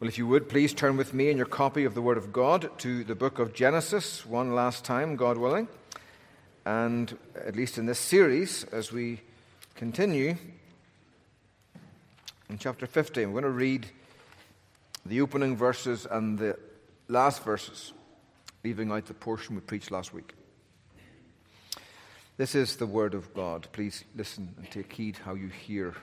Well, if you would, please turn with me in your copy of the Word of God to the book of Genesis, one last time, God willing. And at least in this series, as we continue in chapter 15, we're going to read the opening verses and the last verses, leaving out the portion we preached last week. This is the Word of God. Please listen and take heed how you hear.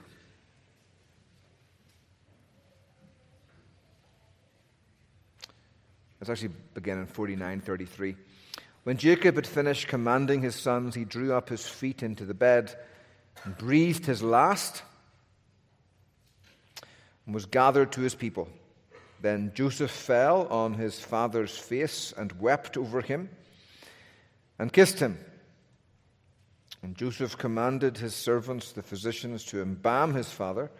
Let's actually begin in 49:33. When Jacob had finished commanding his sons, he drew up his feet into the bed and breathed his last and was gathered to his people. Then Joseph fell on his father's face and wept over him and kissed him. And Joseph commanded his servants, the physicians, to embalm his father.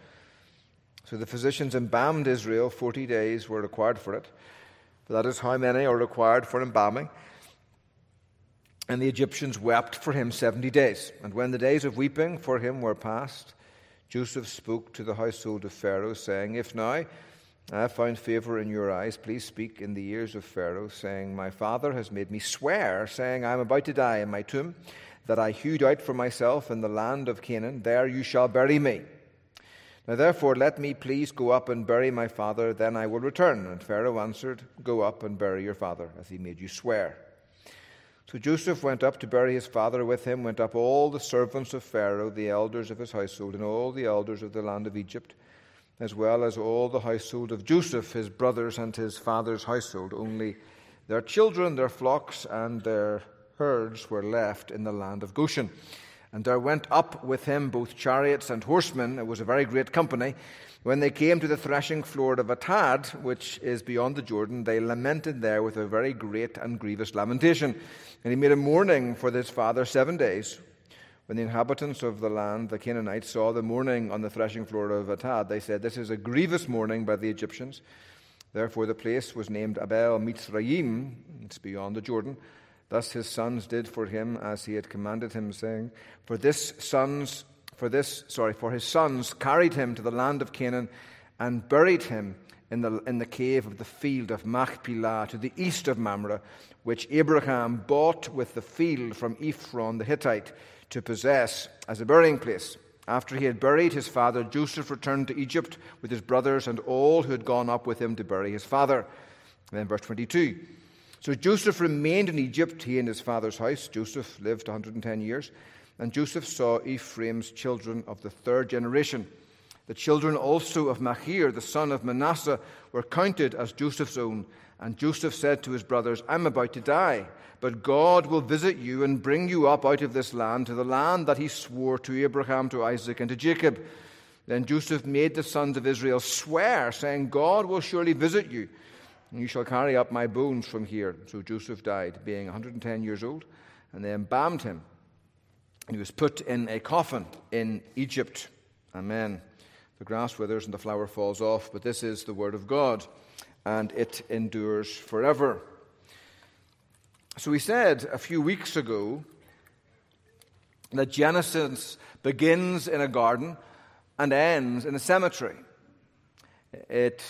So the physicians embalmed Israel. Forty days were required for it. That is how many are required for embalming. And the Egyptians wept for him 70 days. And when the days of weeping for him were past, Joseph spoke to the household of Pharaoh, saying, If now I have found favor in your eyes, please speak in the ears of Pharaoh, saying, My father has made me swear, saying, I am about to die in my tomb, that I hewed out for myself in the land of Canaan. There you shall bury me. Now therefore, let me please go up and bury my father, then I will return. And Pharaoh answered, Go up and bury your father, as he made you swear. So Joseph went up to bury his father. With him went up all the servants of Pharaoh, the elders of his household, and all the elders of the land of Egypt, as well as all the household of Joseph, his brothers, and his father's household. Only their children, their flocks, and their herds were left in the land of Goshen. And there went up with him both chariots and horsemen. It was a very great company. When they came to the threshing floor of Atad, which is beyond the Jordan, they lamented there with a very great and grievous lamentation. And he made a mourning for his father seven days. When the inhabitants of the land, the Canaanites, saw the mourning on the threshing floor of Atad, they said, This is a grievous mourning by the Egyptians. Therefore, the place was named Abel Mitzrayim, it's beyond the Jordan. Thus his sons did for him as he had commanded him, saying, For this sons, for this, sorry, for his sons carried him to the land of Canaan and buried him in the, in the cave of the field of Machpelah to the east of Mamre, which Abraham bought with the field from Ephron the Hittite to possess as a burying place. After he had buried his father, Joseph returned to Egypt with his brothers and all who had gone up with him to bury his father. And then verse 22. So Joseph remained in Egypt, he and his father's house. Joseph lived 110 years. And Joseph saw Ephraim's children of the third generation. The children also of Machir, the son of Manasseh, were counted as Joseph's own. And Joseph said to his brothers, I'm about to die, but God will visit you and bring you up out of this land to the land that he swore to Abraham, to Isaac, and to Jacob. Then Joseph made the sons of Israel swear, saying, God will surely visit you you shall carry up my bones from here. So Joseph died, being 110 years old, and they embalmed him. He was put in a coffin in Egypt. Amen. The grass withers and the flower falls off, but this is the word of God, and it endures forever. So we said a few weeks ago that Genesis begins in a garden and ends in a cemetery. It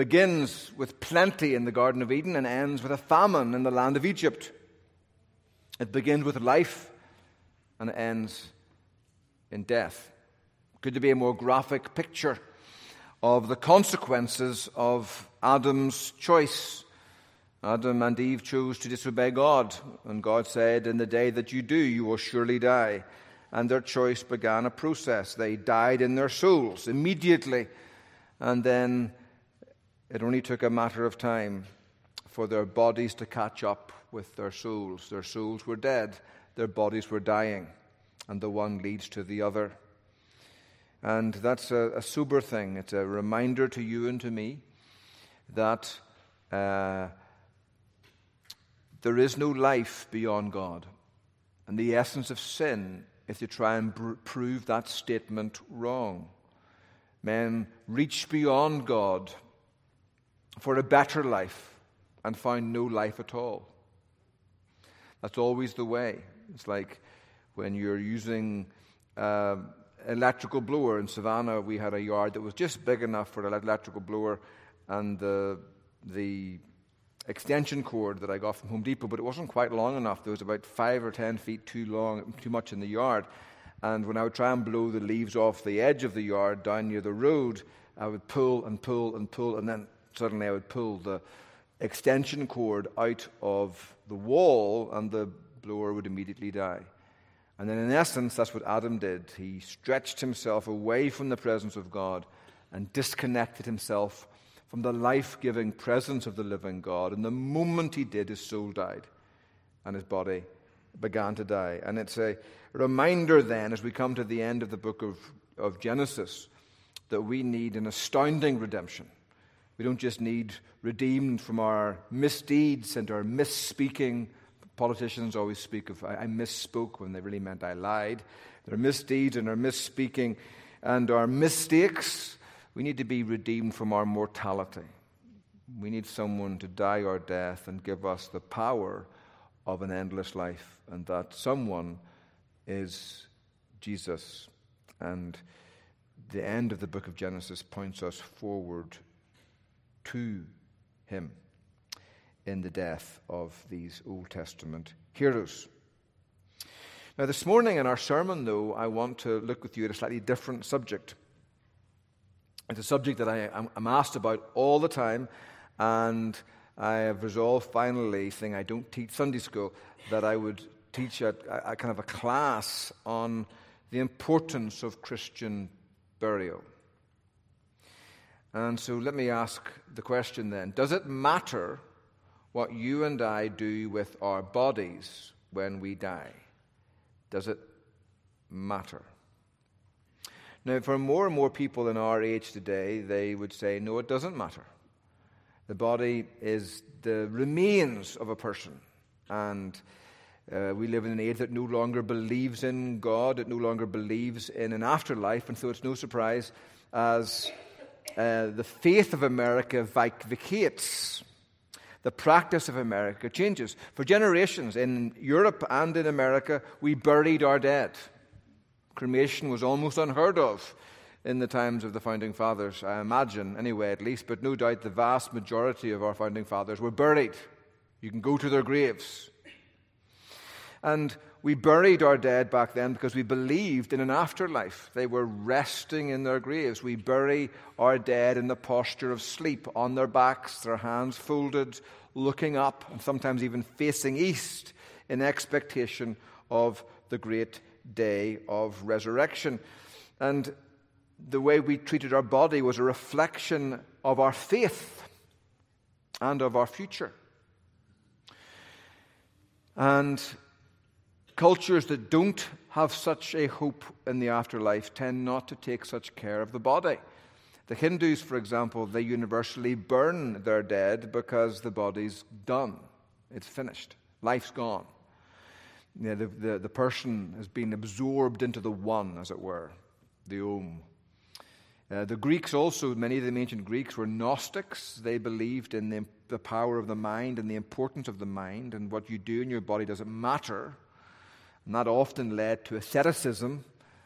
begins with plenty in the Garden of Eden and ends with a famine in the land of Egypt. It begins with life and ends in death. Could there be a more graphic picture of the consequences of Adam's choice? Adam and Eve chose to disobey God, and God said, In the day that you do, you will surely die. And their choice began a process. They died in their souls immediately, and then it only took a matter of time for their bodies to catch up with their souls. Their souls were dead, their bodies were dying, and the one leads to the other. And that's a, a sober thing. It's a reminder to you and to me that uh, there is no life beyond God. And the essence of sin is to try and br- prove that statement wrong. Men reach beyond God for a better life and found no life at all. That's always the way. It's like when you're using uh, electrical blower in Savannah, we had a yard that was just big enough for an electrical blower, and the, the extension cord that I got from Home Depot, but it wasn't quite long enough. There was about five or ten feet too long, too much in the yard. And when I would try and blow the leaves off the edge of the yard down near the road, I would pull and pull and pull, and then suddenly I would pull the extension cord out of the wall, and the blower would immediately die. And then, in essence, that's what Adam did. He stretched himself away from the presence of God and disconnected himself from the life giving presence of the living God. And the moment he did, his soul died and his body began to die. And it's a reminder then, as we come to the end of the book of, of Genesis, that we need an astounding redemption. We don't just need redeemed from our misdeeds and our misspeaking. Politicians always speak of, I, misspoke when they really meant I lied. Their misdeeds and our misspeaking and our mistakes. We need to be redeemed from our mortality. We need someone to die our death and give us the power of an endless life. And that someone is Jesus. And the end of the book of Genesis points us forward to him in the death of these Old Testament heroes. Now, this morning in our sermon, though, I want to look with you at a slightly different subject. It's a subject that I, am asked about all the time, and I have resolved finally, saying I don't teach Sunday school, that I would teach a, a kind of a class on the importance of Christian burial. And so let me ask the question then Does it matter what you and I do with our bodies when we die? Does it matter? Now, for more and more people in our age today, they would say, no, it doesn't matter. The body is the remains of a person. And uh, we live in an age that no longer believes in God, it no longer believes in an afterlife, and so it's no surprise as uh, the faith of America vacates. The practice of America changes. For generations in Europe and in America, we buried our dead. Cremation was almost unheard of in the times of the founding fathers, I imagine, anyway, at least, but no doubt the vast majority of our founding fathers were buried. You can go to their graves. And we buried our dead back then because we believed in an afterlife. They were resting in their graves. We bury our dead in the posture of sleep, on their backs, their hands folded, looking up, and sometimes even facing east in expectation of the great day of resurrection. And the way we treated our body was a reflection of our faith and of our future. And Cultures that don't have such a hope in the afterlife tend not to take such care of the body. The Hindus, for example, they universally burn their dead because the body's done. It's finished. Life's gone. You know, the, the, the person has been absorbed into the one, as it were, the Om. Uh, the Greeks also, many of the ancient Greeks were Gnostics. They believed in the, the power of the mind and the importance of the mind, and what you do in your body doesn't matter. And that often led to asceticism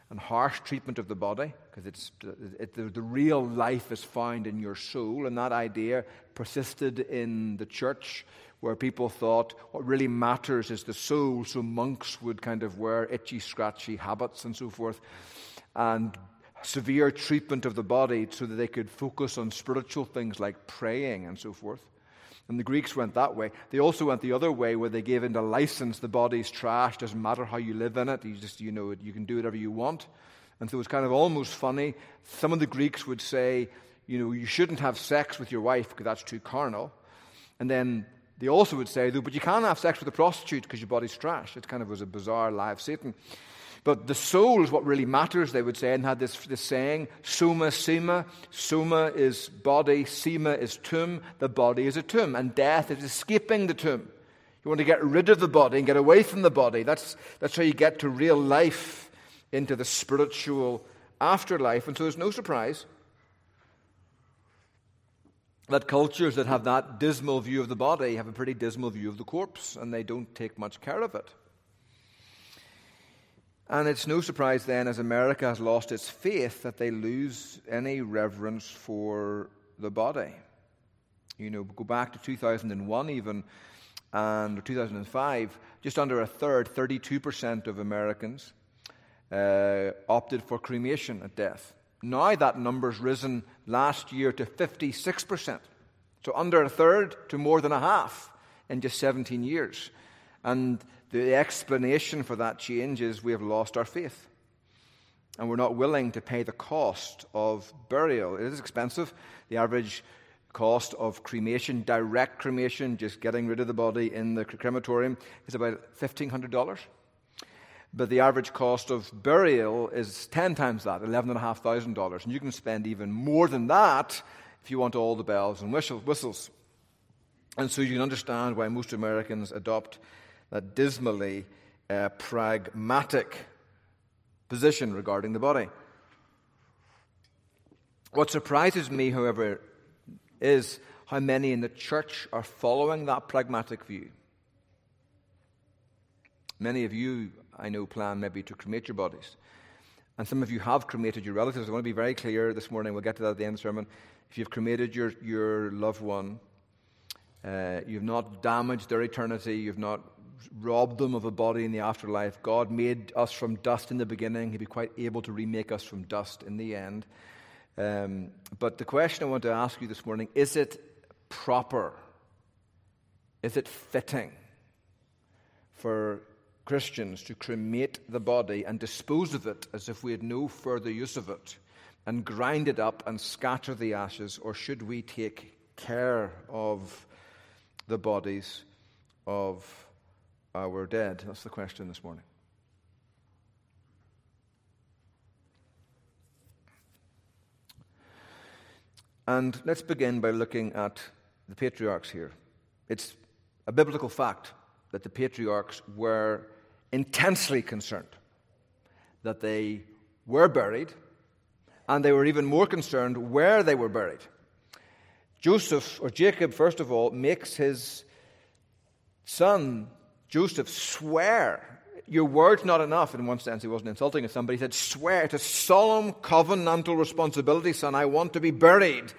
and harsh treatment of the body, because it's, it, the, the real life is found in your soul. And that idea persisted in the church, where people thought what really matters is the soul, so monks would kind of wear itchy, scratchy habits and so forth. And severe treatment of the body so that they could focus on spiritual things like praying and so forth. And the Greeks went that way. They also went the other way where they gave into license the body's trash, doesn't matter how you live in it, you just, you know, you can do whatever you want. And so it's kind of almost funny. Some of the Greeks would say, you know, you shouldn't have sex with your wife because that's too carnal. And then they also would say, though, but you can't have sex with a prostitute because your body's trash. It kind of was a bizarre lie of Satan. But the soul is what really matters, they would say, and had this, this saying, soma sema. Soma is body, sema is tomb. The body is a tomb, and death is escaping the tomb. You want to get rid of the body and get away from the body. That's, that's how you get to real life, into the spiritual afterlife. And so there's no surprise that cultures that have that dismal view of the body have a pretty dismal view of the corpse, and they don't take much care of it. And it's no surprise then, as America has lost its faith, that they lose any reverence for the body. You know, go back to 2001 even, and 2005, just under a third, 32% of Americans uh, opted for cremation at death. Now that number's risen last year to 56%. So under a third to more than a half in just 17 years. And the explanation for that change is we have lost our faith. And we're not willing to pay the cost of burial. It is expensive. The average cost of cremation, direct cremation, just getting rid of the body in the crematorium, is about $1,500. But the average cost of burial is 10 times that, $11,500. And you can spend even more than that if you want all the bells and whistles. And so you can understand why most Americans adopt that dismally uh, pragmatic position regarding the body. What surprises me, however, is how many in the church are following that pragmatic view. Many of you I know, plan maybe to cremate your bodies. And some of you have cremated your relatives. I want to be very clear this morning. We'll get to that at the end of the sermon. If you've cremated your, your loved one, uh, you've not damaged their eternity, you've not robbed them of a body in the afterlife. God made us from dust in the beginning. He'd be quite able to remake us from dust in the end. Um, but the question I want to ask you this morning is it proper? Is it fitting for Christians to cremate the body and dispose of it as if we had no further use of it, and grind it up and scatter the ashes, or should we take care of the bodies of Uh, our dead? That's the question this morning. And let's begin by looking at the patriarchs here. It's a biblical fact that the patriarchs were intensely concerned that they were buried, and they were even more concerned where they were buried. Joseph, or Jacob, first of all, makes his son, Joseph, swear. Your word's not enough. In one sense, he wasn't insulting somebody. He said, Swear. It's a solemn covenantal responsibility, son. I want to be buried,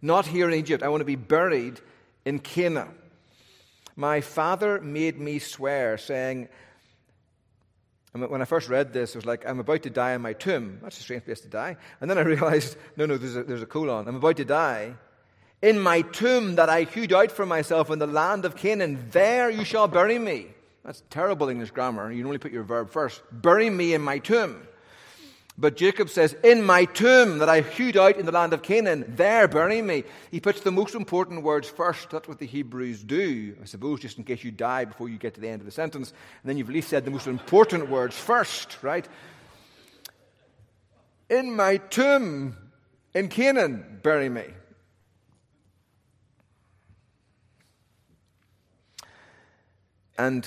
not here in Egypt. I want to be buried in Canaan. My father made me swear, saying, when I first read this, it was like, I'm about to die in my tomb. That's a strange place to die. And then I realized, no, no, there's a, there's a colon. I'm about to die. In my tomb that I hewed out for myself in the land of Canaan, there you shall bury me. That's terrible English grammar. You only put your verb first. Bury me in my tomb. But Jacob says, In my tomb that I hewed out in the land of Canaan, there bury me. He puts the most important words first. That's what the Hebrews do, I suppose, just in case you die before you get to the end of the sentence. And then you've at least said the most important words first, right? In my tomb in Canaan, bury me. And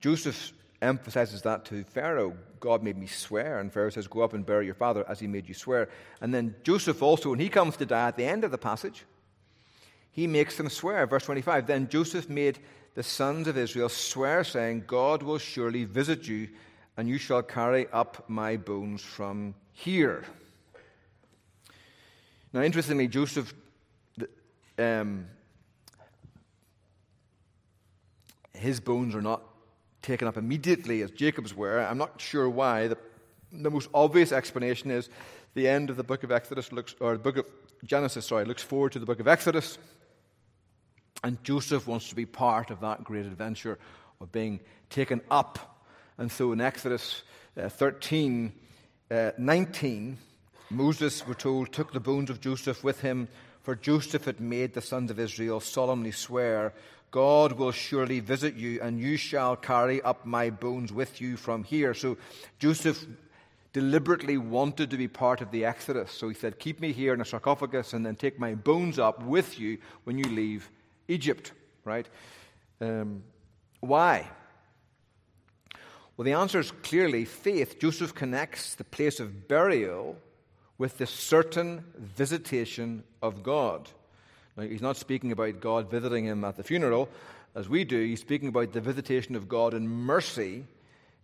Joseph emphasizes that to Pharaoh. God made me swear. And Pharaoh says, Go up and bury your father as he made you swear. And then Joseph also, when he comes to die at the end of the passage, he makes them swear. Verse 25 Then Joseph made the sons of Israel swear, saying, God will surely visit you, and you shall carry up my bones from here. Now, interestingly, Joseph um, his bones are not taken up immediately as Jacob's were. I'm not sure why. The, the most obvious explanation is the end of the book of Exodus looks, or the book of Genesis, sorry, looks forward to the book of Exodus. And Joseph wants to be part of that great adventure of being taken up. And so in Exodus uh, 13, uh, 19, Moses, we're told, took the bones of Joseph with him, for Joseph had made the sons of Israel solemnly swear God will surely visit you, and you shall carry up my bones with you from here. So Joseph deliberately wanted to be part of the Exodus. So he said, Keep me here in a sarcophagus and then take my bones up with you when you leave Egypt, right? Um, why? Well, the answer is clearly faith. Joseph connects the place of burial with the certain visitation of God. Now, he's not speaking about God visiting him at the funeral, as we do. He's speaking about the visitation of God in mercy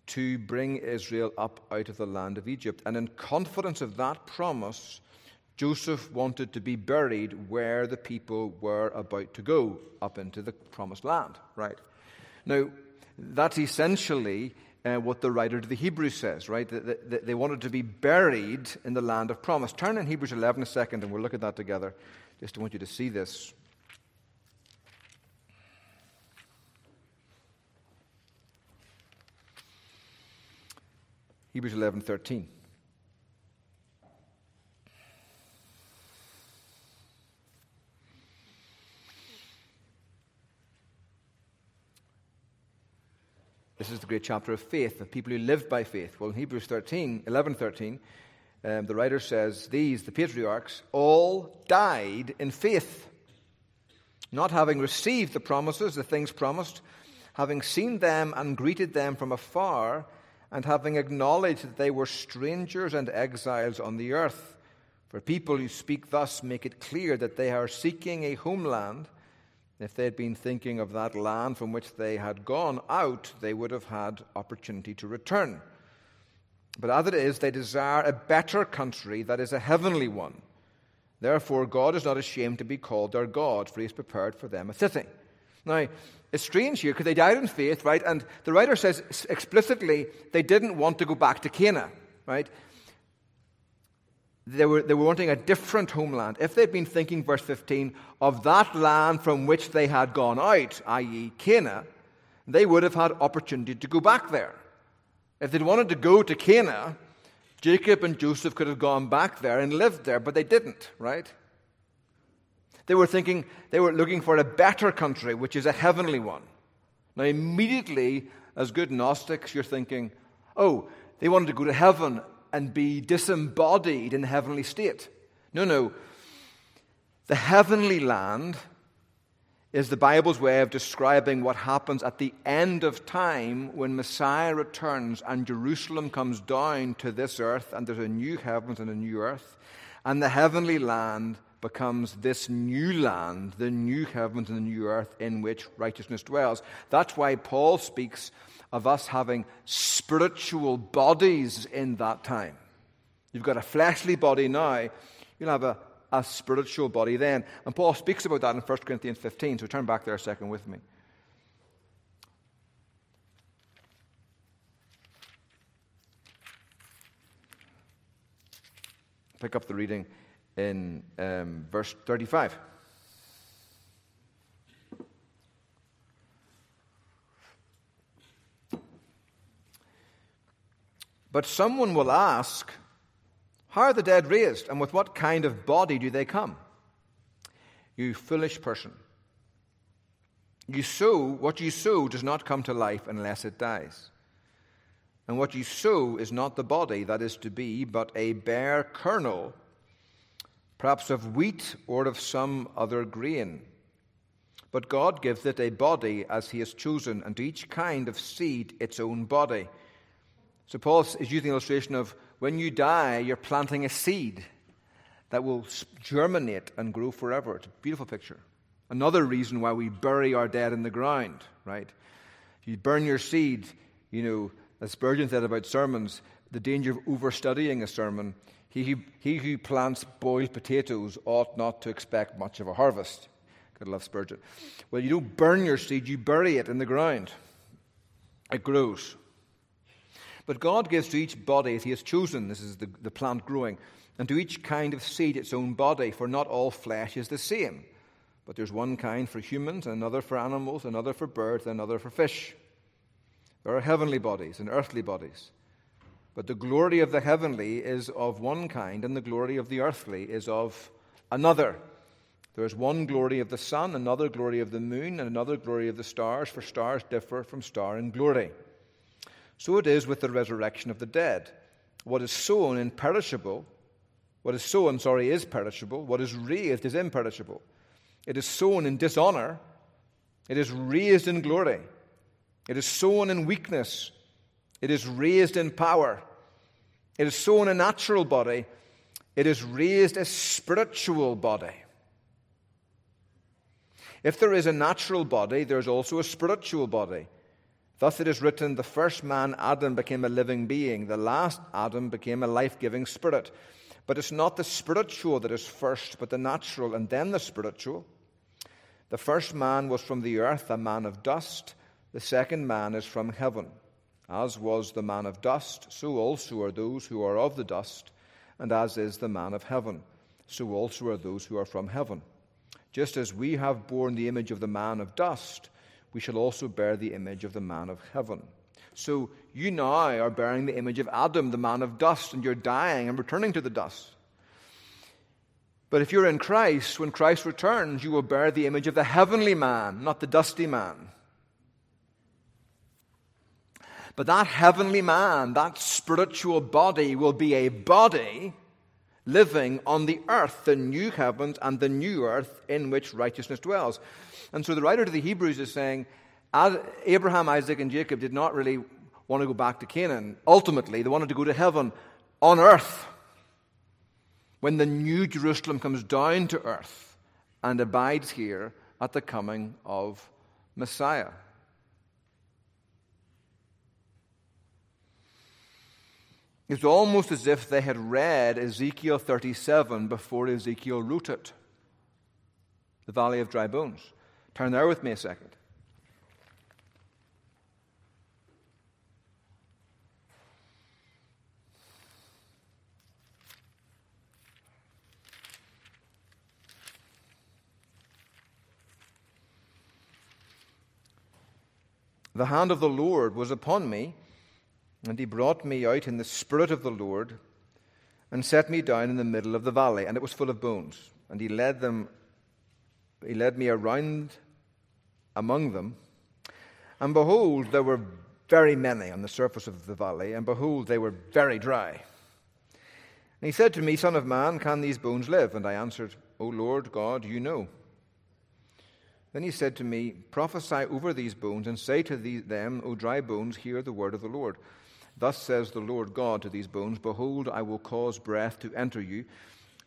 to bring Israel up out of the land of Egypt. And in confidence of that promise, Joseph wanted to be buried where the people were about to go, up into the promised land, right? Now, that's essentially uh, what the writer to the Hebrews says, right? That, they wanted to be buried in the land of promise. Turn in Hebrews 11 a second, and we'll look at that together. Just want you to see this. Hebrews 11 13. This is the great chapter of faith, of people who live by faith. Well, in Hebrews 13, 11 13, um, the writer says, These, the patriarchs, all died in faith, not having received the promises, the things promised, having seen them and greeted them from afar, and having acknowledged that they were strangers and exiles on the earth. For people who speak thus make it clear that they are seeking a homeland. If they had been thinking of that land from which they had gone out, they would have had opportunity to return. But as it is, they desire a better country that is a heavenly one. Therefore, God is not ashamed to be called their God, for he has prepared for them a city. Now, it's strange here because they died in faith, right? And the writer says explicitly they didn't want to go back to Canaan, right? They were, they were wanting a different homeland. If they'd been thinking, verse 15, of that land from which they had gone out, i.e., Canaan, they would have had opportunity to go back there. If they'd wanted to go to Canaan, Jacob and Joseph could have gone back there and lived there, but they didn't, right? They were thinking, they were looking for a better country, which is a heavenly one. Now, immediately, as good Gnostics, you're thinking, oh, they wanted to go to heaven and be disembodied in the heavenly state. No, no. The heavenly land is the Bible's way of describing what happens at the end of time when Messiah returns and Jerusalem comes down to this earth and there's a new heavens and a new earth. And the heavenly land becomes this new land, the new heavens and the new earth in which righteousness dwells. That's why Paul speaks of us having spiritual bodies in that time. You've got a fleshly body now, you'll have a, a spiritual body then. And Paul speaks about that in 1 Corinthians 15, so turn back there a second with me. Pick up the reading in um, verse 35. But someone will ask, How are the dead raised, and with what kind of body do they come? You foolish person. You sow, what you sow does not come to life unless it dies. And what you sow is not the body that is to be, but a bare kernel, perhaps of wheat or of some other grain. But God gives it a body as He has chosen, and to each kind of seed its own body. So Paul is using the illustration of when you die, you're planting a seed that will germinate and grow forever. It's a beautiful picture. Another reason why we bury our dead in the ground, right? If you burn your seed, you know, as Spurgeon said about sermons, the danger of overstudying a sermon. He who, he who plants boiled potatoes ought not to expect much of a harvest. God love Spurgeon. Well, you don't burn your seed, you bury it in the ground. It grows. But God gives to each body as He has chosen. This is the, the plant growing. And to each kind of seed its own body, for not all flesh is the same. But there's one kind for humans, another for animals, another for birds, another for fish. There are heavenly bodies and earthly bodies. But the glory of the heavenly is of one kind, and the glory of the earthly is of another. There is one glory of the sun, another glory of the moon, and another glory of the stars, for stars differ from star in glory. So it is with the resurrection of the dead. What is sown imperishable, what is sown, sorry, is perishable. What is raised is imperishable. It is sown in dishonor. It is raised in glory. It is sown in weakness. It is raised in power. It is sown a natural body. It is raised a spiritual body. If there is a natural body, there is also a spiritual body. Thus it is written the first man, Adam, became a living being, the last Adam became a life giving spirit. But it's not the spiritual that is first, but the natural, and then the spiritual. The first man was from the earth, a man of dust. The second man is from heaven. As was the man of dust, so also are those who are of the dust, and as is the man of heaven, so also are those who are from heaven. Just as we have borne the image of the man of dust, we shall also bear the image of the man of heaven. So you now are bearing the image of Adam, the man of dust, and you're dying and returning to the dust. But if you're in Christ, when Christ returns, you will bear the image of the heavenly man, not the dusty man. But that heavenly man, that spiritual body, will be a body living on the earth, the new heavens and the new earth in which righteousness dwells. And so the writer to the Hebrews is saying, Abraham, Isaac, and Jacob did not really want to go back to Canaan. Ultimately, they wanted to go to heaven on earth when the new Jerusalem comes down to earth and abides here at the coming of Messiah. It's almost as if they had read Ezekiel 37 before Ezekiel wrote it. The Valley of Dry Bones. Turn there with me a second. The hand of the Lord was upon me and he brought me out in the spirit of the Lord and set me down in the middle of the valley, and it was full of bones. And he led them, he led me around among them. And behold, there were very many on the surface of the valley, and behold, they were very dry. And he said to me, Son of man, can these bones live? And I answered, O Lord God, you know. Then he said to me, Prophesy over these bones, and say to them, O dry bones, hear the word of the Lord. Thus says the Lord God to these bones Behold, I will cause breath to enter you,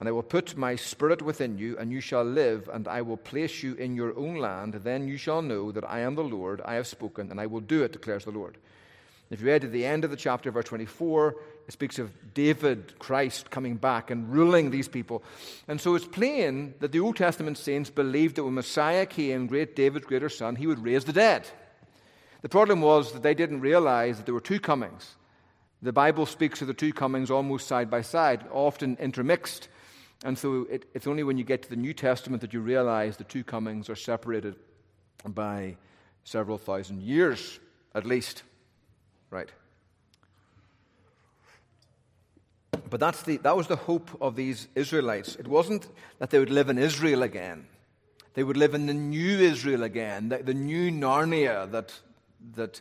And I will put my spirit within you, and you shall live, and I will place you in your own land. Then you shall know that I am the Lord, I have spoken, and I will do it, declares the Lord. If you read to the end of the chapter, verse 24, it speaks of David, Christ, coming back and ruling these people. And so it's plain that the Old Testament saints believed that when Messiah came, great David's greater son, he would raise the dead. The problem was that they didn't realize that there were two comings. The Bible speaks of the two comings almost side by side, often intermixed. And so it, it's only when you get to the New Testament that you realize the two comings are separated by several thousand years, at least. Right. But that's the, that was the hope of these Israelites. It wasn't that they would live in Israel again. They would live in the new Israel again, the, the new Narnia that, that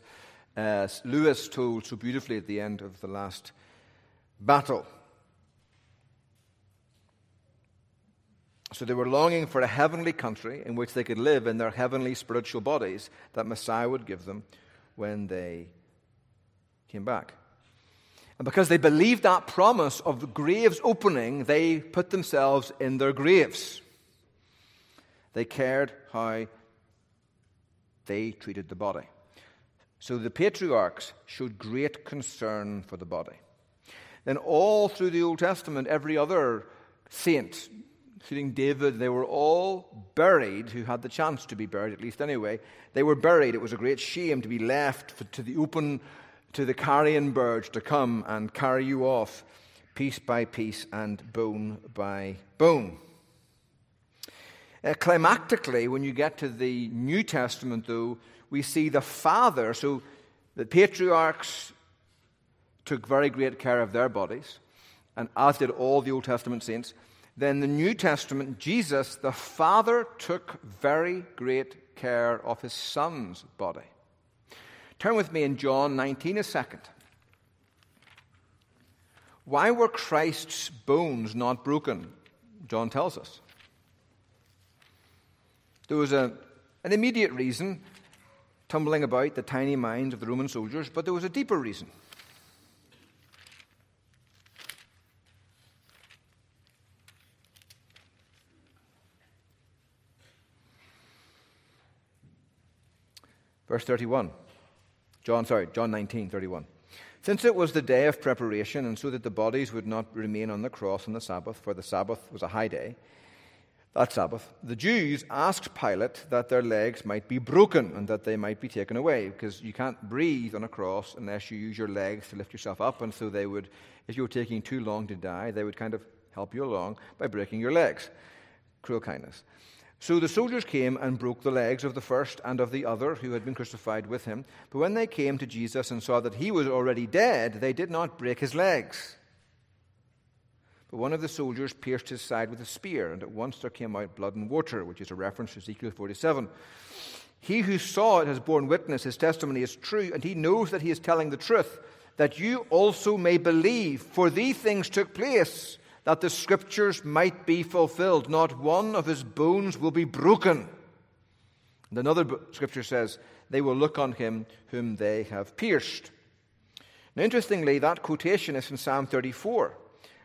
uh, Lewis told so beautifully at the end of the last battle. So they were longing for a heavenly country in which they could live in their heavenly spiritual bodies that Messiah would give them when they came back. And because they believed that promise of the graves opening, they put themselves in their graves. They cared how they treated the body. So the patriarchs showed great concern for the body. Then, all through the Old Testament, every other saint including David, they were all buried who had the chance to be buried, at least anyway. They were buried. It was a great shame to be left for, to the open, to the carrion birds to come and carry you off piece by piece and bone by bone. Uh, climactically, when you get to the New Testament, though, we see the Father, so the patriarchs took very great care of their bodies, and as did all the Old Testament saints. Then the New Testament, Jesus, the Father, took very great care of his Son's body. Turn with me in John 19 a second. Why were Christ's bones not broken? John tells us. There was a, an immediate reason tumbling about the tiny minds of the Roman soldiers, but there was a deeper reason. Verse 31. John, sorry, John 19, 31. Since it was the day of preparation, and so that the bodies would not remain on the cross on the Sabbath, for the Sabbath was a high day, that Sabbath, the Jews asked Pilate that their legs might be broken and that they might be taken away, because you can't breathe on a cross unless you use your legs to lift yourself up. And so they would, if you were taking too long to die, they would kind of help you along by breaking your legs. Cruel kindness. So the soldiers came and broke the legs of the first and of the other who had been crucified with him. But when they came to Jesus and saw that he was already dead, they did not break his legs. But one of the soldiers pierced his side with a spear, and at once there came out blood and water, which is a reference to Ezekiel 47. He who saw it has borne witness, his testimony is true, and he knows that he is telling the truth, that you also may believe. For these things took place, that the scriptures might be fulfilled. Not one of his bones will be broken. And another scripture says, They will look on him whom they have pierced. Now, interestingly, that quotation is from Psalm 34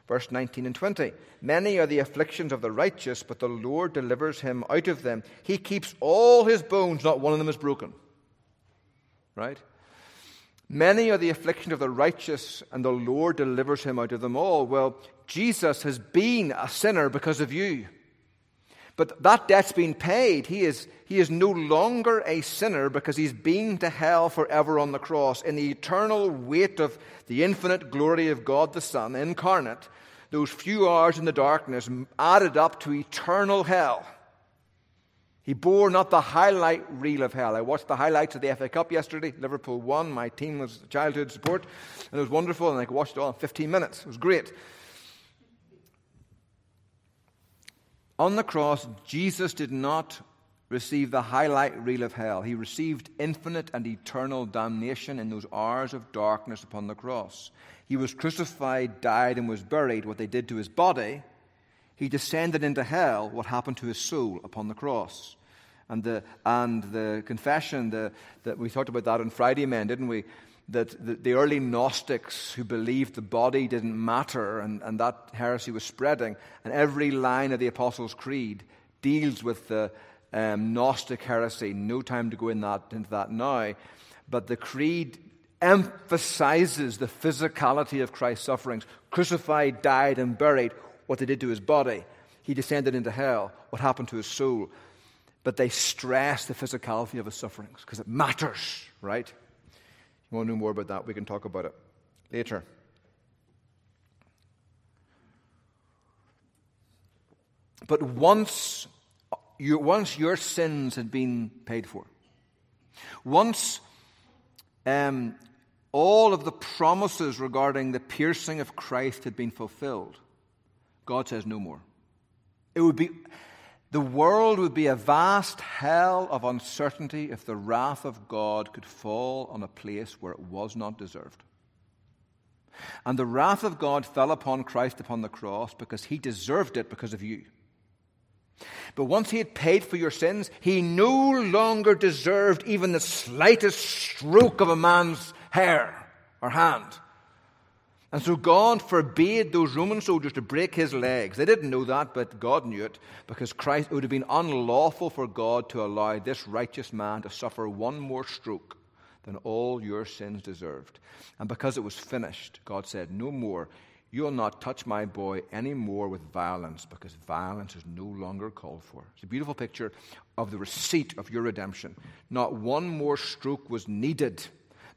verse 19 and 20. Many are the afflictions of the righteous, but the Lord delivers him out of them. He keeps all his bones, not one of them is broken. Right? Many are the afflictions of the righteous, and the Lord delivers him out of them all. Well, Jesus has been a sinner because of you. But that debt's been paid. He is, he is no longer a sinner because he's been to hell forever on the cross. In the eternal weight of the infinite glory of God the Son incarnate, those few hours in the darkness added up to eternal hell. He bore not the highlight reel of hell. I watched the highlights of the FA Cup yesterday. Liverpool won. My team was childhood support, and it was wonderful, and I watched it all in 15 minutes. It was great. On the cross, Jesus did not receive the highlight reel of hell. He received infinite and eternal damnation in those hours of darkness upon the cross. He was crucified, died, and was buried, what they did to his body. He descended into hell, what happened to his soul upon the cross. And the, and the confession, the, that we talked about that on Friday, men, didn't we? That the, early Gnostics who believed the body didn't matter and, and that heresy was spreading. And every line of the Apostles' Creed deals with the um, Gnostic heresy. No time to go in that, into that now. But the creed emphasizes the physicality of Christ's sufferings crucified, died, and buried, what they did to his body. He descended into hell, what happened to his soul. But they stress the physicality of his sufferings because it matters, right? You want to know more about that? We can talk about it later. But once, you, once your sins had been paid for, once um, all of the promises regarding the piercing of Christ had been fulfilled, God says no more. It would be, the world would be a vast hell of uncertainty if the wrath of God could fall on a place where it was not deserved. And the wrath of God fell upon Christ upon the cross because he deserved it because of you. But once he had paid for your sins, he no longer deserved even the slightest stroke of a man's hair or hand. And so God forbade those Roman soldiers to break his legs. They didn't know that, but God knew it because Christ, it would have been unlawful for God to allow this righteous man to suffer one more stroke than all your sins deserved. And because it was finished, God said, No more. You will not touch my boy any more with violence because violence is no longer called for. It's a beautiful picture of the receipt of your redemption. Not one more stroke was needed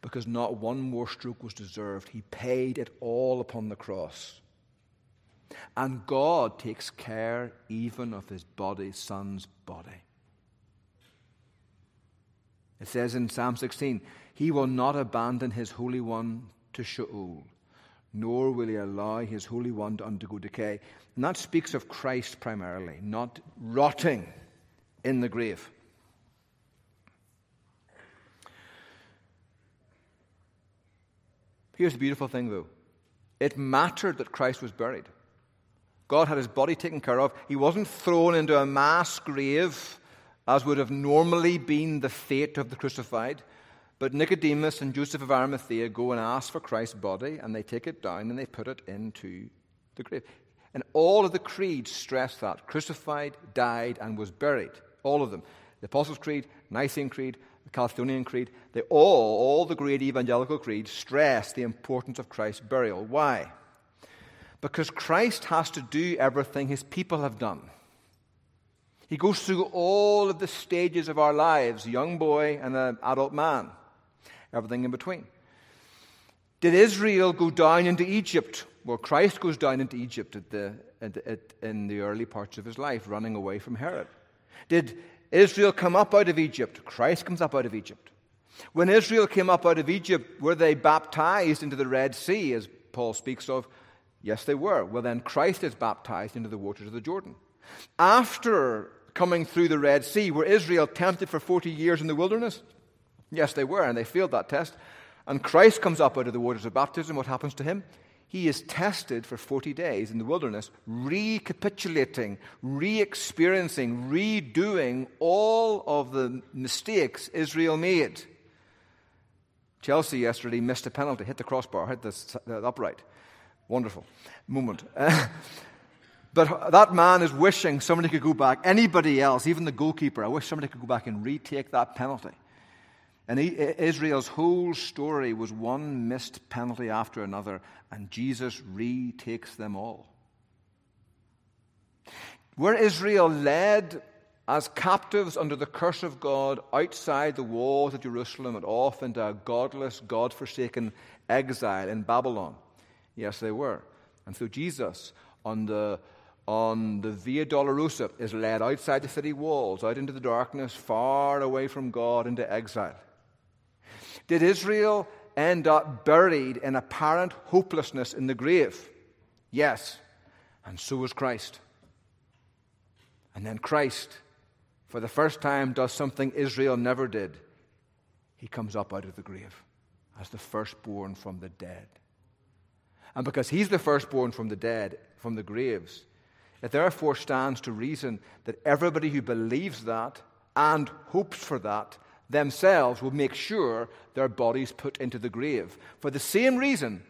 because not one more stroke was deserved. He paid it all upon the cross. And God takes care even of his body, son's body. It says in Psalm 16, He will not abandon His Holy One to Sheol, nor will He allow His Holy One to undergo decay. And that speaks of Christ primarily, not rotting in the grave. Here's the beautiful thing, though it mattered that Christ was buried. God had his body taken care of. He wasn't thrown into a mass grave as would have normally been the fate of the crucified. But Nicodemus and Joseph of Arimathea go and ask for Christ's body, and they take it down and they put it into the grave. And all of the creeds stress that crucified, died, and was buried. All of them. The Apostles' Creed, Nicene Creed, the Creed, they all, all the great evangelical creeds stress the importance of Christ's burial. Why? Because Christ has to do everything his people have done. He goes through all of the stages of our lives young boy and an adult man, everything in between. Did Israel go down into Egypt? Well, Christ goes down into Egypt at the, at, at, in the early parts of his life, running away from Herod. Did Israel come up out of Egypt? Christ comes up out of Egypt. When Israel came up out of Egypt, were they baptized into the Red Sea, as Paul speaks of? Yes, they were. Well, then Christ is baptized into the waters of the Jordan. After coming through the Red Sea, were Israel tempted for 40 years in the wilderness? Yes, they were, and they failed that test. And Christ comes up out of the waters of baptism. What happens to him? He is tested for 40 days in the wilderness, recapitulating, re experiencing, redoing all of the mistakes Israel made. Chelsea yesterday missed a penalty, hit the crossbar, hit the, the upright. Wonderful moment. But that man is wishing somebody could go back, anybody else, even the goalkeeper, I wish somebody could go back and retake that penalty. And Israel's whole story was one missed penalty after another, and Jesus retakes them all. Were Israel led as captives under the curse of God outside the walls of Jerusalem and off into a godless, God forsaken exile in Babylon? Yes, they were. And so Jesus, on the on the Via Dolorosa is led outside the city walls, out into the darkness, far away from God, into exile. Did Israel end up buried in apparent hopelessness in the grave? Yes. And so was Christ. And then Christ, for the first time, does something Israel never did. He comes up out of the grave as the firstborn from the dead. And because he's the firstborn from the dead, from the graves, it therefore stands to reason that everybody who believes that and hopes for that themselves will make sure their bodies put into the grave. For the same reason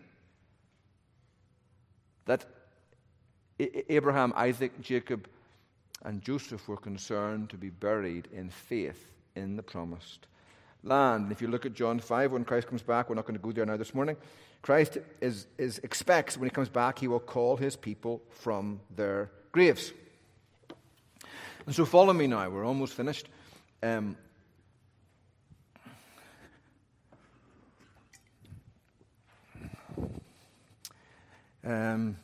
that Abraham, Isaac, Jacob, and Joseph were concerned to be buried in faith in the promised land. If you look at John 5, when Christ comes back, we're not going to go there now this morning. Christ is, is, expects when he comes back, he will call his people from their graves. And so follow me now. We're almost finished. Um, um,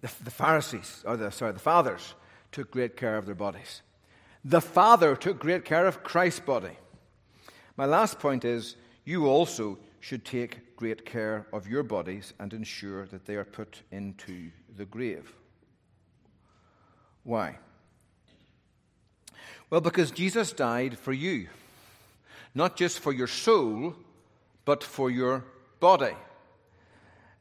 the, the Pharisees, or the, sorry, the fathers, took great care of their bodies. The Father took great care of Christ's body. My last point is you also should take great care of your bodies and ensure that they are put into the grave. Why? Well, because Jesus died for you, not just for your soul, but for your body.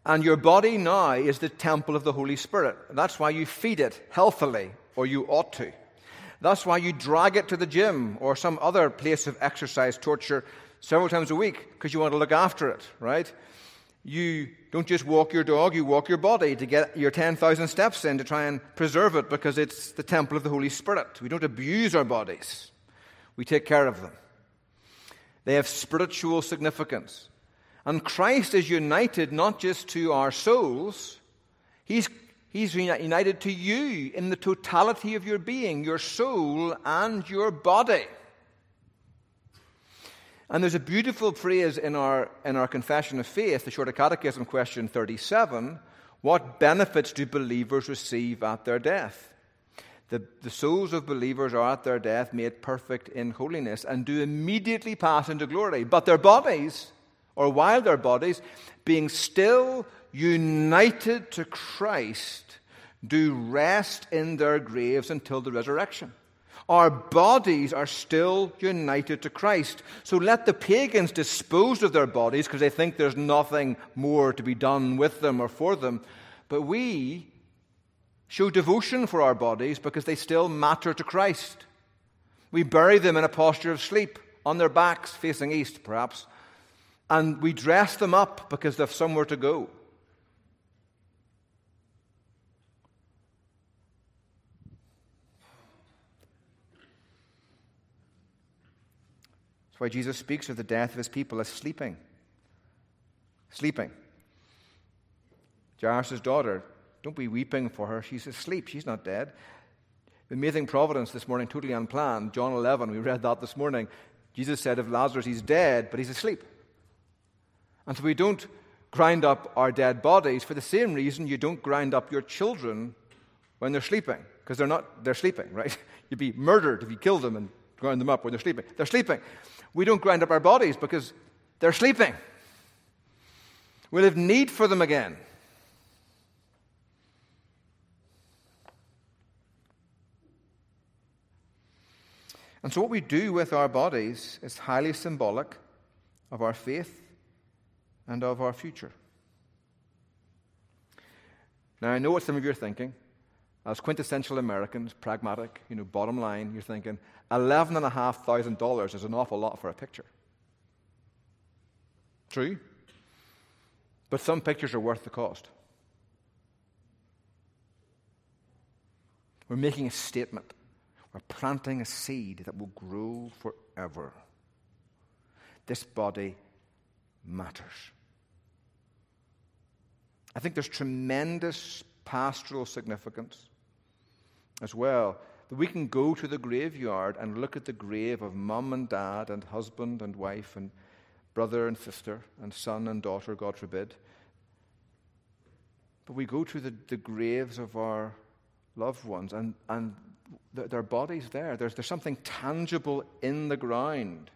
And your body now is the temple of the Holy Spirit. That's why you feed it healthily, or you ought to. That's why you drag it to the gym or some other place of exercise torture several times a week, because you want to look after it, right? You don't just walk your dog, you walk your body to get your 10,000 steps in to try and preserve it because it's the temple of the Holy Spirit. We don't abuse our bodies, we take care of them. They have spiritual significance. And Christ is united not just to our souls, He's, he's united to you in the totality of your being, your soul and your body. And there's a beautiful phrase in our, in our Confession of Faith, the Shorter Catechism, question 37 What benefits do believers receive at their death? The, the souls of believers are at their death made perfect in holiness and do immediately pass into glory. But their bodies, or while their bodies, being still united to Christ, do rest in their graves until the resurrection. Our bodies are still united to Christ. So let the pagans dispose of their bodies because they think there's nothing more to be done with them or for them. But we show devotion for our bodies because they still matter to Christ. We bury them in a posture of sleep, on their backs, facing east, perhaps. And we dress them up because they've somewhere to go. That's why Jesus speaks of the death of his people as sleeping. Sleeping. Jairus' daughter, don't be weeping for her. She's asleep. She's not dead. Amazing providence this morning, totally unplanned. John 11, we read that this morning. Jesus said of Lazarus, he's dead, but he's asleep. And so we don't grind up our dead bodies for the same reason you don't grind up your children when they're sleeping, because they're not, they're sleeping, right? You'd be murdered if you killed them and ground them up when they're sleeping. They're sleeping. We don't grind up our bodies because they're sleeping. We'll have need for them again. And so, what we do with our bodies is highly symbolic of our faith and of our future. Now, I know what some of you are thinking. As quintessential Americans, pragmatic, you know, bottom line, you're thinking $11,500 is an awful lot for a picture. True. But some pictures are worth the cost. We're making a statement. We're planting a seed that will grow forever. This body matters. I think there's tremendous pastoral significance as well. That we can go to the graveyard and look at the grave of mum and dad and husband and wife and brother and sister and son and daughter, God forbid. But we go to the, the graves of our loved ones and, and their bodies there. There's, there's something tangible in the ground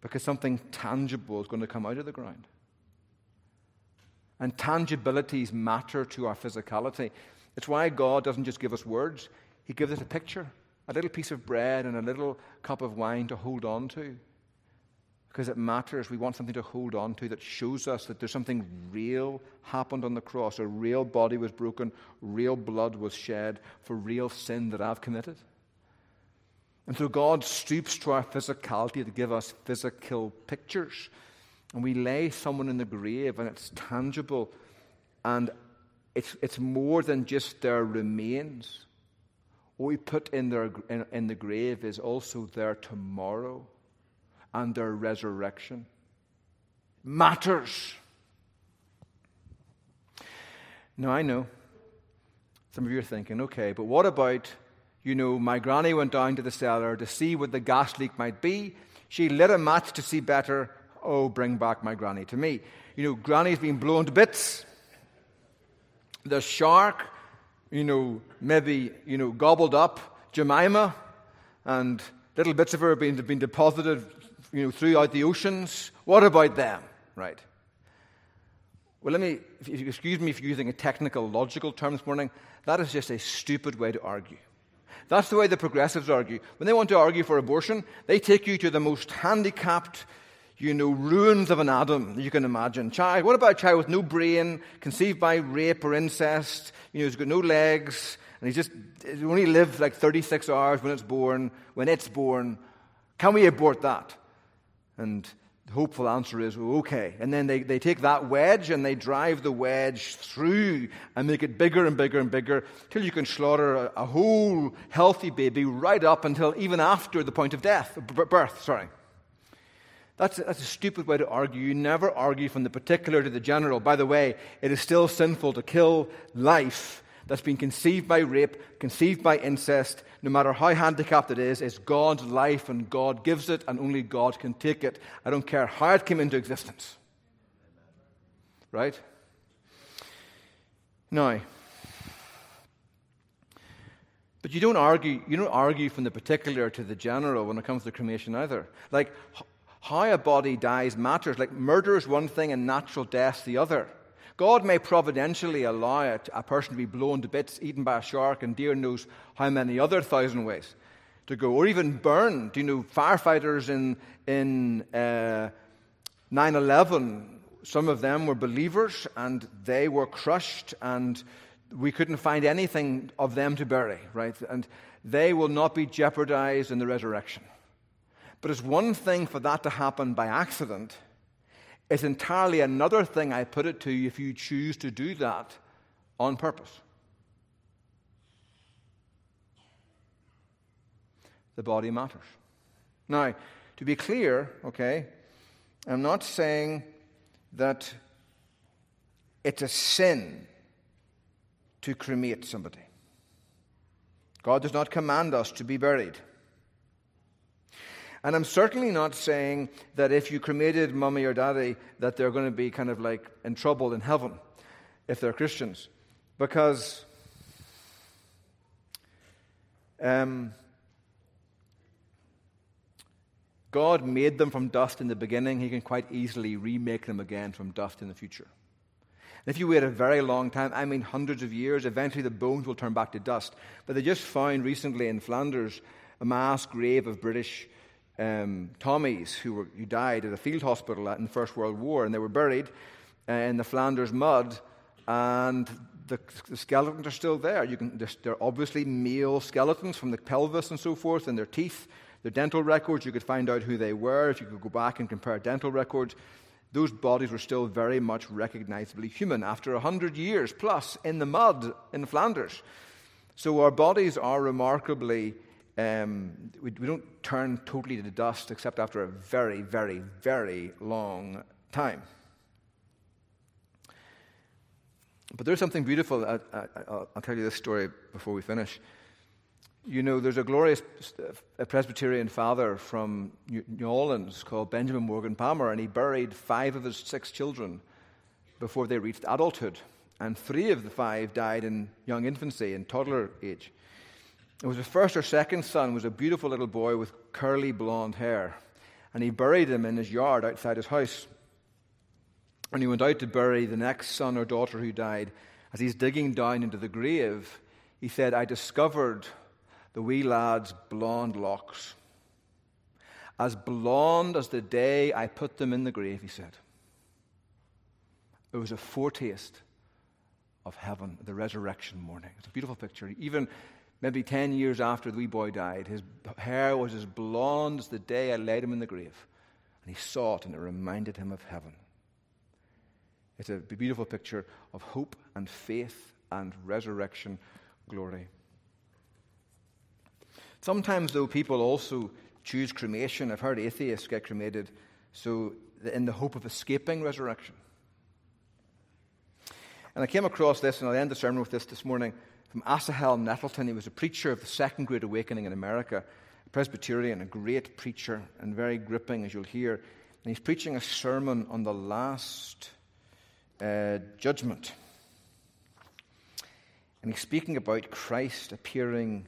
because something tangible is going to come out of the ground. And tangibilities matter to our physicality. It's why God doesn't just give us words, He gives us a picture, a little piece of bread and a little cup of wine to hold on to. Because it matters. We want something to hold on to that shows us that there's something real happened on the cross. A real body was broken, real blood was shed for real sin that I've committed. And so God stoops to our physicality to give us physical pictures. And we lay someone in the grave, and it's tangible. And it's, it's more than just their remains. What we put in, their, in, in the grave is also their tomorrow and their resurrection. Matters. Now, I know some of you are thinking, okay, but what about, you know, my granny went down to the cellar to see what the gas leak might be. She lit a match to see better. Oh, bring back my granny to me. You know, granny's been blown to bits the shark, you know, maybe, you know, gobbled up Jemima and little bits of her have been, been deposited, you know, throughout the oceans. What about them? Right. Well, let me, excuse me for using a technical, logical term this morning, that is just a stupid way to argue. That's the way the progressives argue. When they want to argue for abortion, they take you to the most handicapped, you know, ruins of an Adam you can imagine. Child, what about a child with no brain, conceived by rape or incest? You know, he's got no legs, and he's just only lived like 36 hours when it's born. When it's born, can we abort that? And the hopeful answer is well, okay. And then they, they take that wedge and they drive the wedge through and make it bigger and bigger and bigger till you can slaughter a, a whole healthy baby right up until even after the point of death, birth. Sorry. That's a, that's a stupid way to argue. You never argue from the particular to the general. By the way, it is still sinful to kill life that's been conceived by rape, conceived by incest, no matter how handicapped it is, it's God's life and God gives it and only God can take it. I don't care how it came into existence. Right? Now, but you don't argue, you don't argue from the particular to the general when it comes to cremation either. Like, how a body dies matters. Like, murder is one thing and natural death the other. God may providentially allow a person to be blown to bits, eaten by a shark, and dear knows how many other thousand ways to go, or even burned. You know, firefighters in, in uh, 9 11, some of them were believers and they were crushed, and we couldn't find anything of them to bury, right? And they will not be jeopardized in the resurrection. But it's one thing for that to happen by accident it's entirely another thing, I put it to you, if you choose to do that on purpose. The body matters. Now, to be clear, okay, I'm not saying that it's a sin to cremate somebody. God does not command us to be buried. And I'm certainly not saying that if you cremated mummy or daddy, that they're going to be kind of like in trouble in heaven if they're Christians. Because um, God made them from dust in the beginning. He can quite easily remake them again from dust in the future. And if you wait a very long time, I mean hundreds of years, eventually the bones will turn back to dust. But they just found recently in Flanders a mass grave of British um, Tommies who, were, who died at a field hospital in the First World War, and they were buried uh, in the Flanders mud, and the, the skeletons are still there. You can, they're, they're, obviously male skeletons from the pelvis and so forth, and their teeth, their dental records. You could find out who they were if you could go back and compare dental records. Those bodies were still very much recognizably human after a hundred years plus in the mud in Flanders. So our bodies are remarkably um, we, we don't turn totally to dust except after a very, very, very long time. But there's something beautiful. I, will tell you this story before we finish. You know, there's a glorious a Presbyterian father from New Orleans called Benjamin Morgan Palmer, and he buried five of his six children before they reached adulthood. And three of the five died in young infancy, in toddler age. It was his first or second son was a beautiful little boy with curly blonde hair, and he buried him in his yard outside his house. When he went out to bury the next son or daughter who died, as he's digging down into the grave, he said, I discovered the wee lad's blonde locks. As blonde as the day I put them in the grave, he said. It was a foretaste of heaven, the resurrection morning. It's a beautiful picture. Even maybe 10 years after the wee boy died, his hair was as blonde as the day I laid him in the grave. And he saw it, and it reminded him of heaven. It's a beautiful picture of hope and faith and resurrection glory. Sometimes, though, people also choose cremation. I've heard atheists get cremated so in the hope of escaping resurrection. And I came across this, and I'll end the sermon with this this morning from Asahel Nettleton. He was a preacher of the Second Great Awakening in America, a Presbyterian, a great preacher, and very gripping, as you'll hear. And he's preaching a sermon on the last uh, judgment. And he's speaking about Christ appearing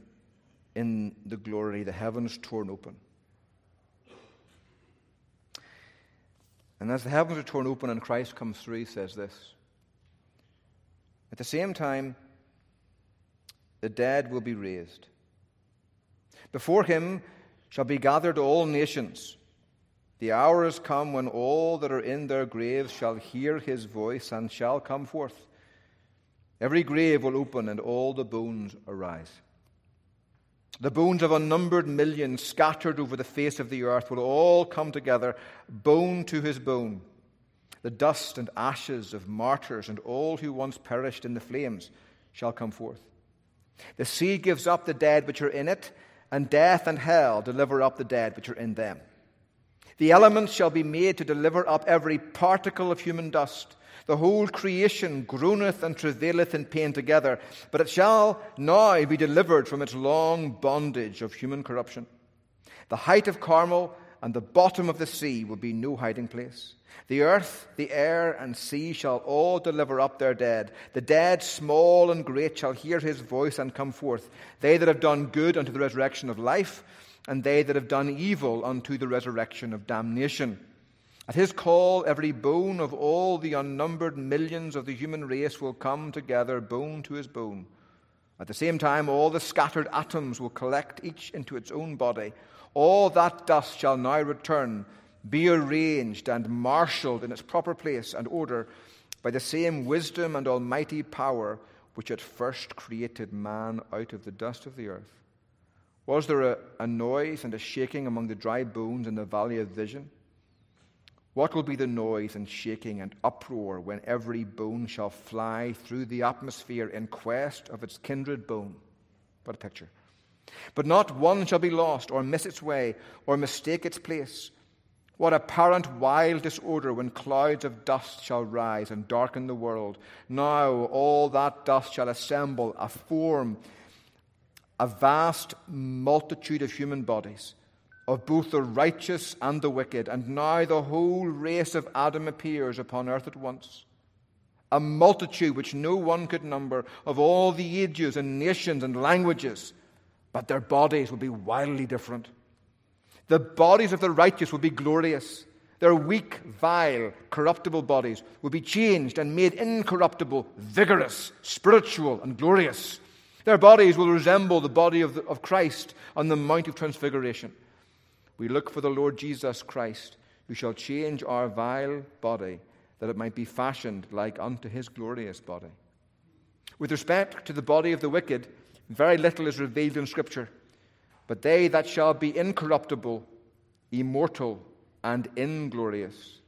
in the glory, the heavens torn open. And as the heavens are torn open and Christ comes through, he says this At the same time, the dead will be raised. Before him shall be gathered all nations. The hour has come when all that are in their graves shall hear his voice and shall come forth. Every grave will open and all the bones arise. The bones of unnumbered millions scattered over the face of the earth will all come together, bone to his bone. The dust and ashes of martyrs and all who once perished in the flames shall come forth. The sea gives up the dead which are in it, and death and hell deliver up the dead which are in them. The elements shall be made to deliver up every particle of human dust. The whole creation groaneth and travaileth in pain together, but it shall now be delivered from its long bondage of human corruption. The height of Carmel and the bottom of the sea will be no hiding place. The earth, the air, and sea shall all deliver up their dead. The dead, small and great, shall hear his voice and come forth. They that have done good unto the resurrection of life, and they that have done evil unto the resurrection of damnation. At his call, every bone of all the unnumbered millions of the human race will come together, bone to his bone. At the same time, all the scattered atoms will collect each into its own body. All that dust shall now return, be arranged and marshaled in its proper place and order by the same wisdom and almighty power which at first created man out of the dust of the earth. Was there a, a noise and a shaking among the dry bones in the valley of vision? What will be the noise and shaking and uproar when every bone shall fly through the atmosphere in quest of its kindred bone? What a picture. But not one shall be lost, or miss its way, or mistake its place. What apparent wild disorder when clouds of dust shall rise and darken the world. Now all that dust shall assemble, a form, a vast multitude of human bodies of both the righteous and the wicked, and now the whole race of Adam appears upon earth at once. A multitude which no one could number, of all the ages and nations and languages, but their bodies will be wildly different. The bodies of the righteous will be glorious. Their weak, vile, corruptible bodies will be changed and made incorruptible, vigorous, spiritual, and glorious. Their bodies will resemble the body of, the, of Christ on the Mount of Transfiguration. We look for the Lord Jesus Christ, who shall change our vile body, that it might be fashioned like unto his glorious body. With respect to the body of the wicked, very little is revealed in Scripture. But they that shall be incorruptible, immortal, and inglorious,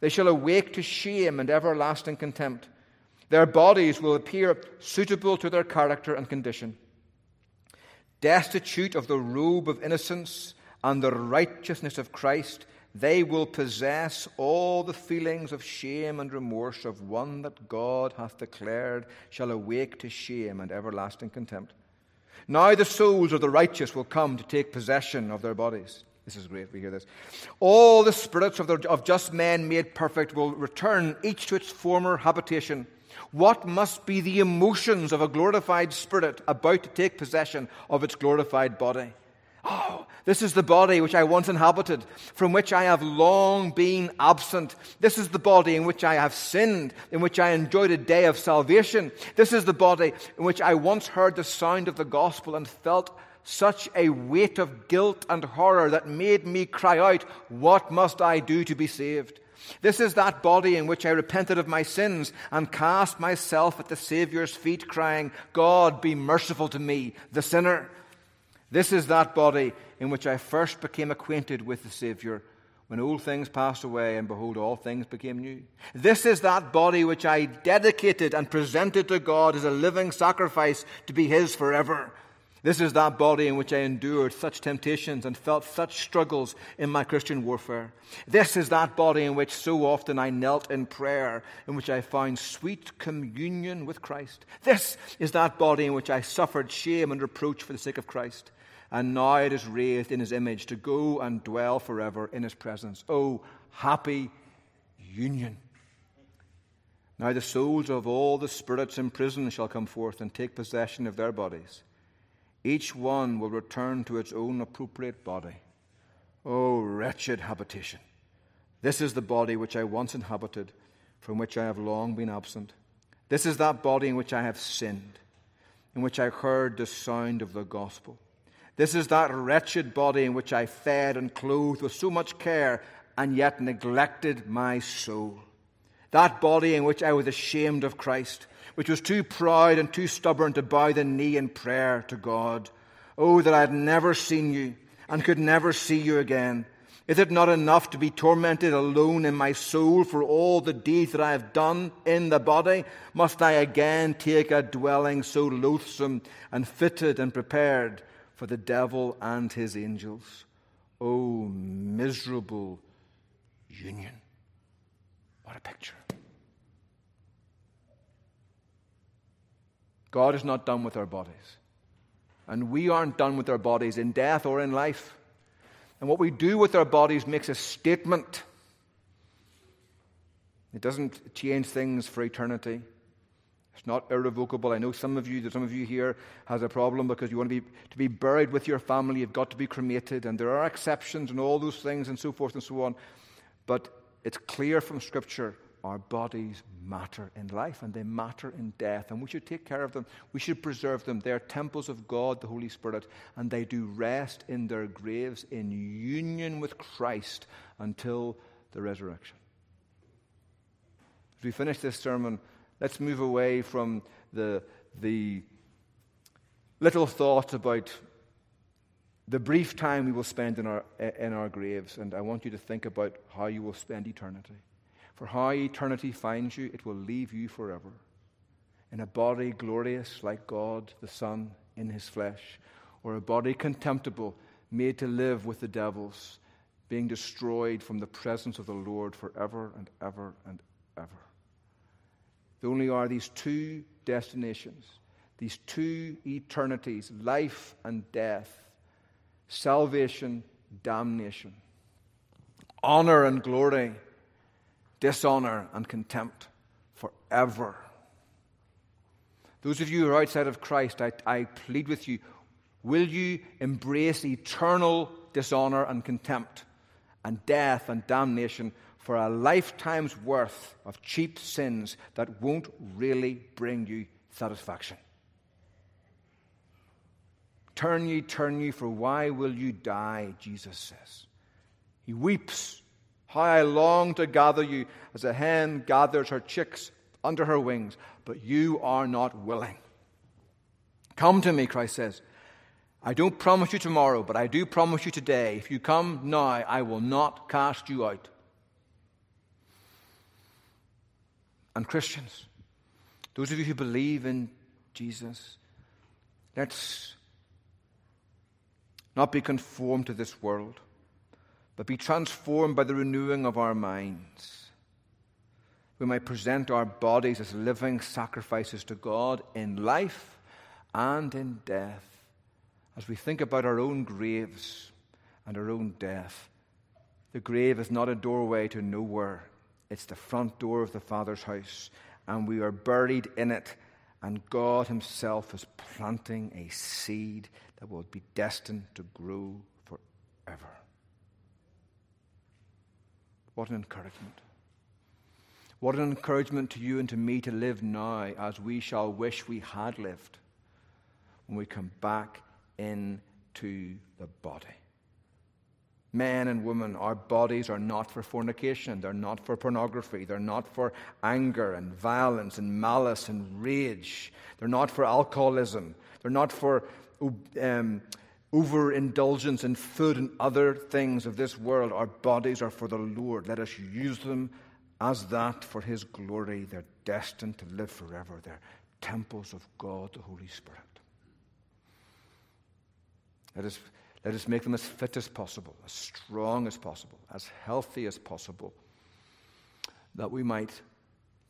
they shall awake to shame and everlasting contempt. Their bodies will appear suitable to their character and condition. Destitute of the robe of innocence and the righteousness of Christ, they will possess all the feelings of shame and remorse of one that God hath declared shall awake to shame and everlasting contempt. Now the souls of the righteous will come to take possession of their bodies. This is great, we hear this. All the spirits of, the, of just men made perfect will return each to its former habitation. What must be the emotions of a glorified spirit about to take possession of its glorified body? Oh, this is the body which I once inhabited, from which I have long been absent. This is the body in which I have sinned, in which I enjoyed a day of salvation. This is the body in which I once heard the sound of the gospel and felt such a weight of guilt and horror that made me cry out, What must I do to be saved? This is that body in which I repented of my sins and cast myself at the Saviour's feet, crying, God, be merciful to me, the sinner. This is that body in which I first became acquainted with the Saviour, when old things passed away, and behold, all things became new. This is that body which I dedicated and presented to God as a living sacrifice to be His forever. This is that body in which I endured such temptations and felt such struggles in my Christian warfare. This is that body in which so often I knelt in prayer, in which I found sweet communion with Christ. This is that body in which I suffered shame and reproach for the sake of Christ and now it is raised in his image to go and dwell forever in his presence. Oh, happy union. Now the souls of all the spirits in prison shall come forth and take possession of their bodies. Each one will return to its own appropriate body. Oh, wretched habitation! This is the body which I once inhabited, from which I have long been absent. This is that body in which I have sinned, in which I heard the sound of the gospel. This is that wretched body in which I fed and clothed with so much care and yet neglected my soul. That body in which I was ashamed of Christ, which was too proud and too stubborn to bow the knee in prayer to God. Oh, that I had never seen you and could never see you again. Is it not enough to be tormented alone in my soul for all the deeds that I have done in the body? Must I again take a dwelling so loathsome and fitted and prepared for the devil and his angels. Oh, miserable union. What a picture. God is not done with our bodies. And we aren't done with our bodies in death or in life. And what we do with our bodies makes a statement. It doesn't change things for eternity. It's not irrevocable. I know some of you, some of you here has a problem because you want to be, to be buried with your family. You've got to be cremated, and there are exceptions and all those things and so forth and so on. But it's clear from Scripture our bodies matter in life and they matter in death, and we should take care of them. We should preserve them. They are temples of God, the Holy Spirit, and they do rest in their graves in union with Christ until the resurrection. As we finish this sermon, let's move away from the, the little thoughts about the brief time we will spend in our, in our graves, and I want you to think about how you will spend eternity. For how eternity finds you, it will leave you forever. In a body glorious like God the Son in his flesh, or a body contemptible, made to live with the devils, being destroyed from the presence of the Lord forever and ever and ever. There only are these two destinations, these two eternities life and death, salvation, damnation, honor and glory dishonor and contempt forever. Those of you who are outside of Christ, I, I plead with you will you embrace eternal dishonor and contempt and death and damnation for a lifetime's worth of cheap sins that won't really bring you satisfaction? Turn ye, turn ye, for why will you die? Jesus says. He weeps how I long to gather you as a hen gathers her chicks under her wings, but you are not willing. Come to me, Christ says. I don't promise you tomorrow, but I do promise you today. If you come now, I will not cast you out. And Christians, those of you who believe in Jesus, let's not be conformed to this world but be transformed by the renewing of our minds. We might present our bodies as living sacrifices to God in life and in death. As we think about our own graves and our own death, the grave is not a doorway to nowhere, it's the front door of the Father's house, and we are buried in it, and God Himself is planting a seed that will be destined to grow forever. What an encouragement. What an encouragement to you and to me to live now as we shall wish we had lived when we come back into the body. Men and women, our bodies are not for fornication. They're not for pornography. They're not for anger and violence and malice and rage. They're not for alcoholism. They're not for um, overindulgence in food and other things of this world. Our bodies are for the Lord. Let us use them as that for His glory. They're destined to live forever. They're temples of God, the Holy Spirit. Let us, let us make them as fit as possible, as strong as possible, as healthy as possible, that we might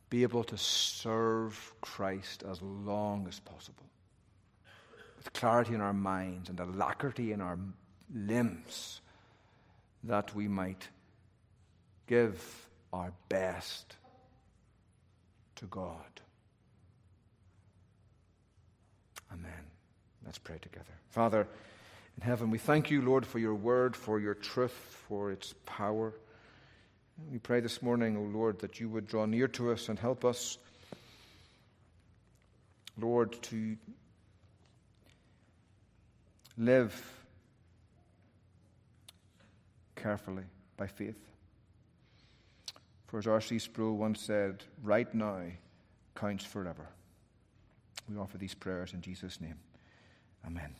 be able to serve Christ as long as possible with clarity in our minds and alacrity in our limbs, that we might give our best to God. Amen. Let's pray together. Father, in heaven, we thank you, Lord, for your word, for your truth, for its power. We pray this morning, O oh Lord, that you would draw near to us and help us, Lord, to live carefully by faith. For as R.C. Sproul once said, right now counts forever. We offer these prayers in Jesus' name. Amen.